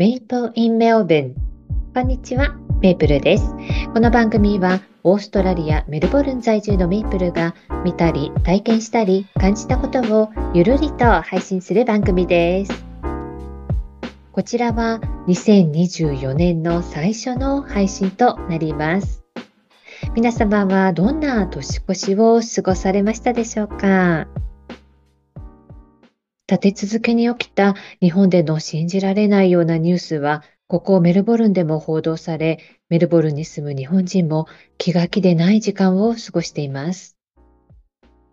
メイプル・イン・メルブン。こんにちは、メイプルです。この番組は、オーストラリア・メルボルン在住のメイプルが、見たり、体験したり、感じたことをゆるりと配信する番組です。こちらは、2024年の最初の配信となります。皆様はどんな年越しを過ごされましたでしょうか？立て続けに起きた日本での信じられないようなニュースは、ここメルボルンでも報道され、メルボルンに住む日本人も気が気でない時間を過ごしています。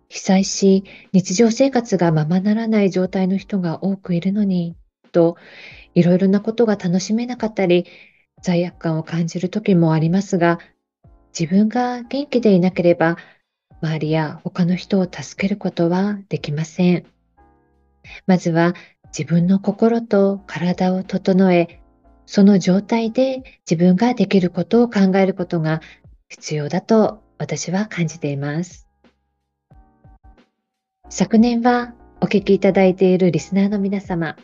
被災し、日常生活がままならない状態の人が多くいるのに、と、いろいろなことが楽しめなかったり、罪悪感を感じる時もありますが、自分が元気でいなければ、周りや他の人を助けることはできません。まずは自分の心と体を整え、その状態で自分ができることを考えることが必要だと私は感じています。昨年はお聞きいただいているリスナーの皆様、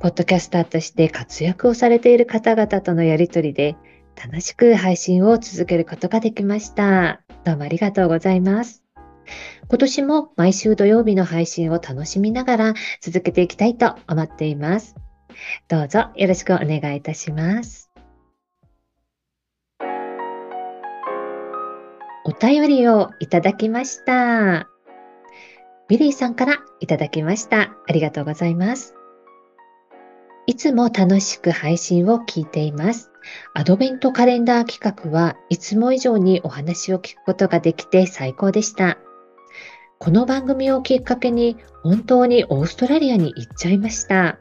ポッドキャスターとして活躍をされている方々とのやりとりで楽しく配信を続けることができました。どうもありがとうございます。今年も毎週土曜日の配信を楽しみながら続けていきたいと思っています。どうぞよろしくお願いいたします。お便りをいただきました。ビリーさんからいただきました。ありがとうございます。いつも楽しく配信を聞いています。アドベントカレンダー企画はいつも以上にお話を聞くことができて最高でした。この番組をきっかけに本当にオーストラリアに行っちゃいました。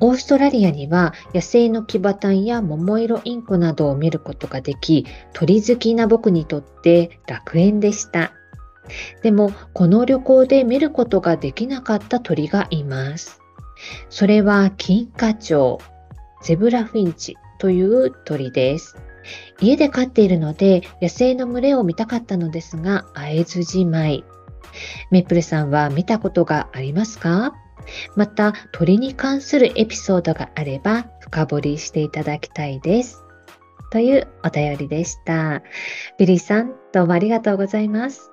オーストラリアには野生のキバタンや桃色インコなどを見ることができ、鳥好きな僕にとって楽園でした。でも、この旅行で見ることができなかった鳥がいます。それは金花鳥、ゼブラフィンチという鳥です。家で飼っているので野生の群れを見たかったのですが会えずじまい。メップルさんは見たことがありますか？また鳥に関するエピソードがあれば深掘りしていただきたいです。というお便りでした。ビリーさん、どうもありがとうございます。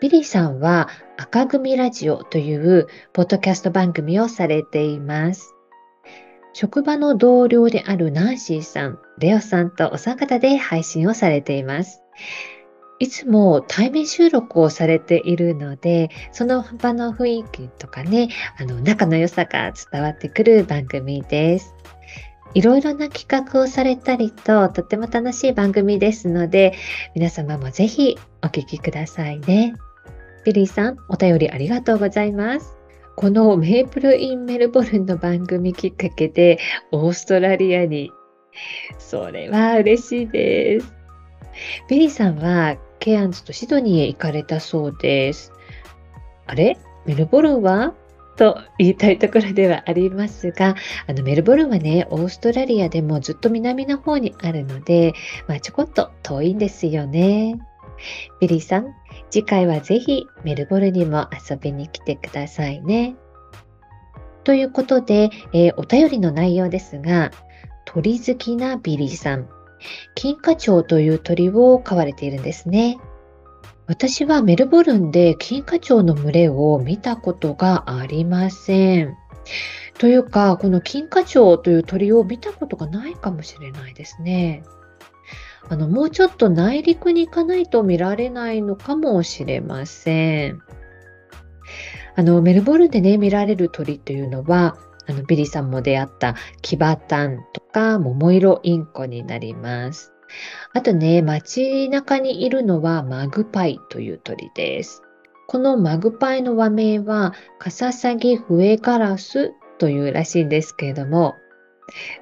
ビリーさんは赤組ラジオというポッドキャスト番組をされています。職場の同僚であるナンシーさん、レオさんとお三方で配信をされています。いつも対面収録をされているので、その場の雰囲気とかね、あの仲の良さが伝わってくる番組です。いろいろな企画をされたりと、とっても楽しい番組ですので、皆様もぜひお聞きくださいね。ビリーさん、お便りありがとうございます。このメープル・イン・メルボルンの番組きっかけで、オーストラリアに。それは嬉しいです。ビリーさんはケアンズとシドニーへ行かれたそうです。あれ？メルボルンは？と言いたいところではありますが、あのメルボルンはね、オーストラリアでもずっと南の方にあるので、まあ、ちょこっと遠いんですよね。ビリーさん、次回はぜひメルボルンにも遊びに来てくださいね。ということで、えー、お便りの内容ですが、鳥好きなビリーさん、錦花鳥という鳥を飼われているんですね。私はメルボルンで錦花鳥の群れを見たことがありません。というか、この錦花鳥という鳥を見たことがないかもしれないですね。あの、もうちょっと内陸に行かないと見られないのかもしれません。あの、メルボルンでね、見られる鳥というのは、あのビリさんも出会ったキバタンとか桃色インコになります。あとね、街中にいるのはマグパイという鳥です。このマグパイの和名はカササギフエガラスというらしいんですけれども、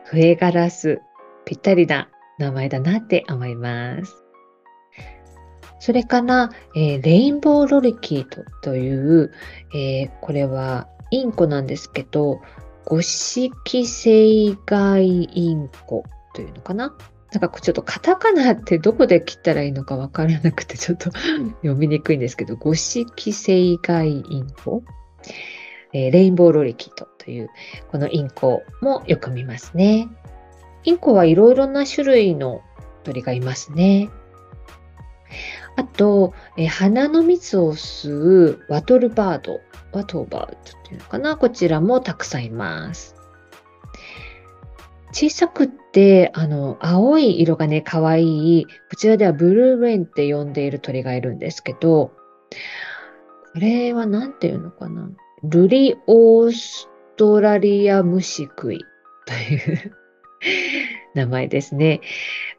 フエガラス、ぴったりな名前だなって思います。それから、えー、レインボーロリキートという、えー、これはインコなんですけど、五色性外インコというのかな？なんかちょっとカタカナってどこで切ったらいいのかわからなくてちょっと読みにくいんですけど、五色性外インコ、えー、レインボーロリキットとというこのインコもよく見ますね。インコはいろいろな種類の鳥がいますね。あと、え花の蜜を吸うワトルバード、ワトーバードっていうのかな、こちらもたくさんいます。小さくって、あの、青い色がね、可愛い、こちらではブルーレインって呼んでいる鳥がいるんですけど、これは何て言うのかな？ルリオーストラリアムシクイという名前ですね。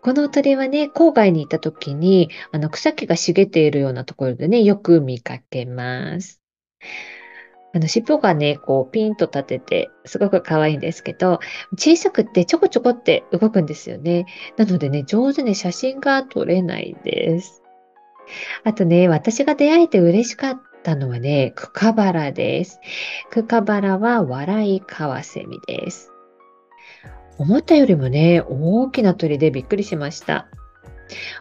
この鳥はね、郊外にいた時に、あの草木が茂っているようなところでね、よく見かけます。あの尻尾がね、こうピンと立てて、すごく可愛いんですけど、小さくてちょこちょこって動くんですよね。なのでね、上手に写真が撮れないです。あとね、私が出会えて嬉しかったのはね、クカバラです。クカバラは笑いカワセミです。思ったよりもね、大きな鳥でびっくりしました。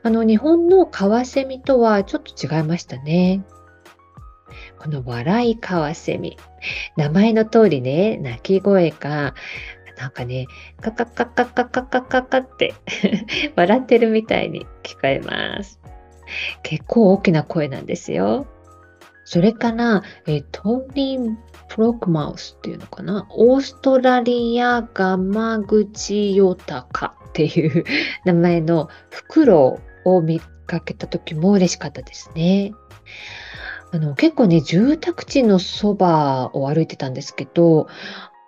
あの、日本のカワセミとはちょっと違いましたね。この笑いカワセミ。名前の通りね、鳴き声が、なんかね、カカカカカカカカカって 笑ってるみたいに聞こえます。結構大きな声なんですよ。それから、えトーリン・プロクマウスっていうのかな？オーストラリアガマグチヨタカっていう名前のフクロウを見かけた時も嬉しかったですね。あの、結構ね、住宅地のそばを歩いてたんですけど、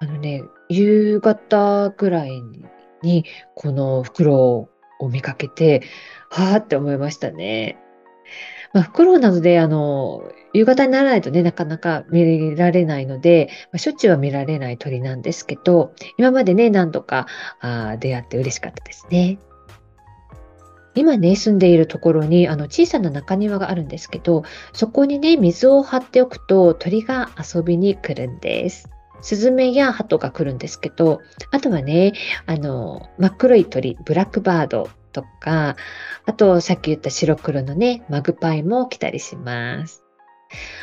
あのね、夕方ぐらいに、このフクロウを見かけて、はあって思いましたね。まあ、フクロウなので、あの、夕方にならないとね、なかなか見られないので、まあ、しょっちゅうは見られない鳥なんですけど、今までね、何度かあ出会って嬉しかったですね。今ね、住んでいるところにあの小さな中庭があるんですけど、そこにね、水を張っておくと鳥が遊びに来るんです。スズメやハトが来るんですけど、あとはね、あの、真っ黒い鳥、ブラックバードとか、あとさっき言った白黒のね、マグパイも来たりします。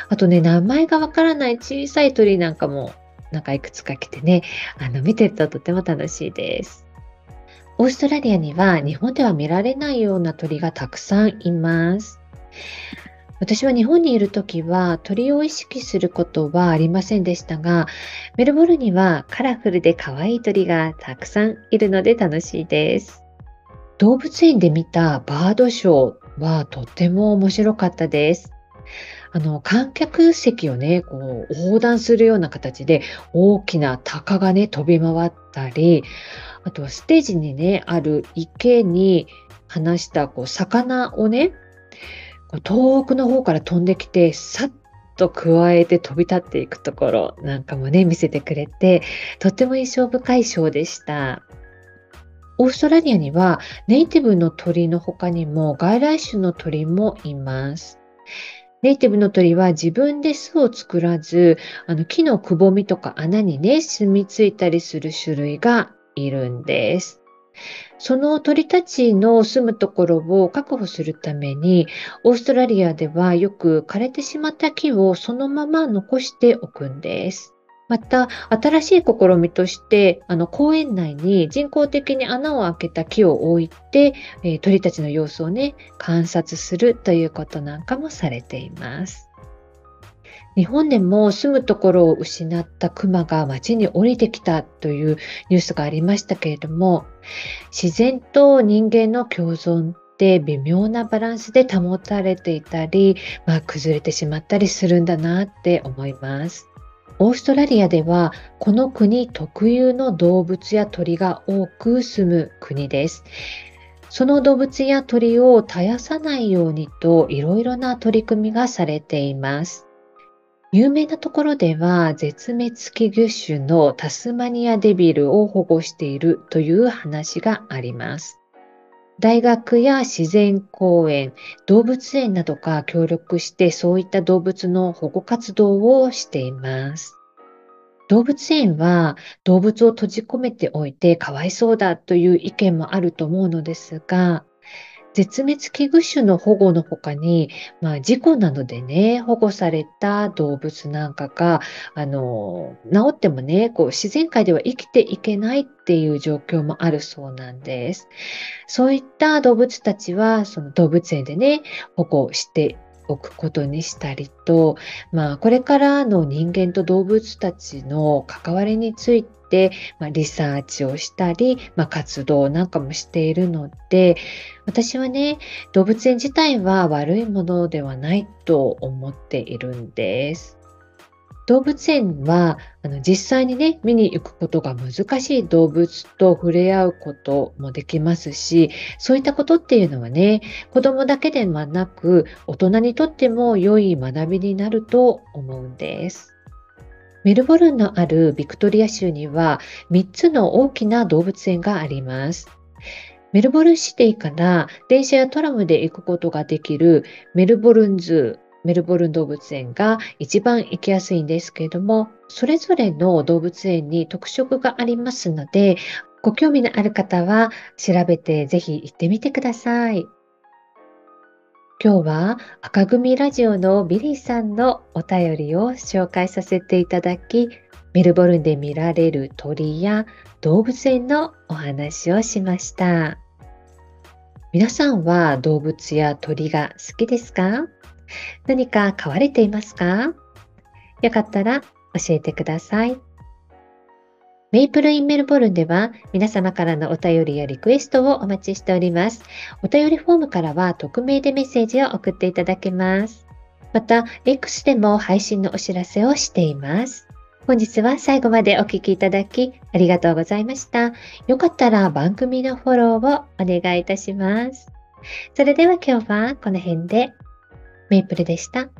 あとね、名前がわからない小さい鳥なんかも、なんかいくつか来てね、あの、見てるととても楽しいです。オーストラリアには日本では見られないような鳥がたくさんいます。私は日本にいるときは鳥を意識することはありませんでしたが、メルボルンにはカラフルで可愛い鳥がたくさんいるので楽しいです。動物園で見たバードショーはとても面白かったです。あの、観客席をね、こう、横断するような形で大きな鷹がね、飛び回ったり、あとはステージにね、ある池に放したこう魚をね、遠くの方から飛んできて、さっと加えて飛び立っていくところなんかもね、見せてくれて、とっても印象深いショーでした。オーストラリアにはネイティブの鳥の他にも外来種の鳥もいます。ネイティブの鳥は自分で巣を作らず、あの木のくぼみとか穴にね、住み着いたりする種類がいるんです。その鳥たちの住むところを確保するために、オーストラリアではよく枯れてしまった木をそのまま残しておくんです。また、新しい試みとして、あの公園内に人工的に穴を開けた木を置いて、えー、鳥たちの様子をね、観察するということなんかもされています。日本でも住むところを失ったクマが街に降りてきたというニュースがありましたけれども、自然と人間の共存って微妙なバランスで保たれていたり、まあ、崩れてしまったりするんだなって思います。オーストラリアではこの国特有の動物や鳥が多く住む国です。その動物や鳥を絶やさないようにといろいろな取り組みがされています。有名なところでは絶滅危惧種のタスマニアデビルを保護しているという話があります。大学や自然公園、動物園などが協力してそういった動物の保護活動をしています。動物園は動物を閉じ込めておいてかわいそうだという意見もあると思うのですが、絶滅危惧種の保護の他に、まあ、事故などでね、保護された動物なんかが、あの、治ってもね、こう、自然界では生きていけないっていう状況もあるそうなんです。そういった動物たちは、その動物園でね、保護しておくことにしたりと、まあ、これからの人間と動物たちの関わりについて、まあ、リサーチをしたり、まあ、活動なんかもしているので、私はね、動物園自体は悪いものではないと思っているんです。動物園はあの実際にね、見に行くことが難しい動物と触れ合うこともできますし、そういったことっていうのはね、子供だけではなく、大人にとっても良い学びになると思うんです。メルボルンのあるビクトリア州には3つの大きな動物園があります。メルボルンシティから電車やトラムで行くことができるメルボルンズ、メルボルン動物園が一番行きやすいんですけれども、それぞれの動物園に特色がありますので、ご興味のある方は調べてぜひ行ってみてください。今日は赤組ラジオのビリーさんのお便りを紹介させていただき、メルボルンで見られる鳥や動物園のお話をしました。皆さんは動物や鳥が好きですか？何か飼われていますか？よかったら教えてください。メイプルインメルボルンでは皆様からのお便りやリクエストをお待ちしております。お便りフォームからは匿名でメッセージを送っていただけます。また、X でも配信のお知らせをしています。本日は最後までお聴きいただきありがとうございました。よかったら番組のフォローをお願いいたします。それでは今日はこの辺でメイプルでした。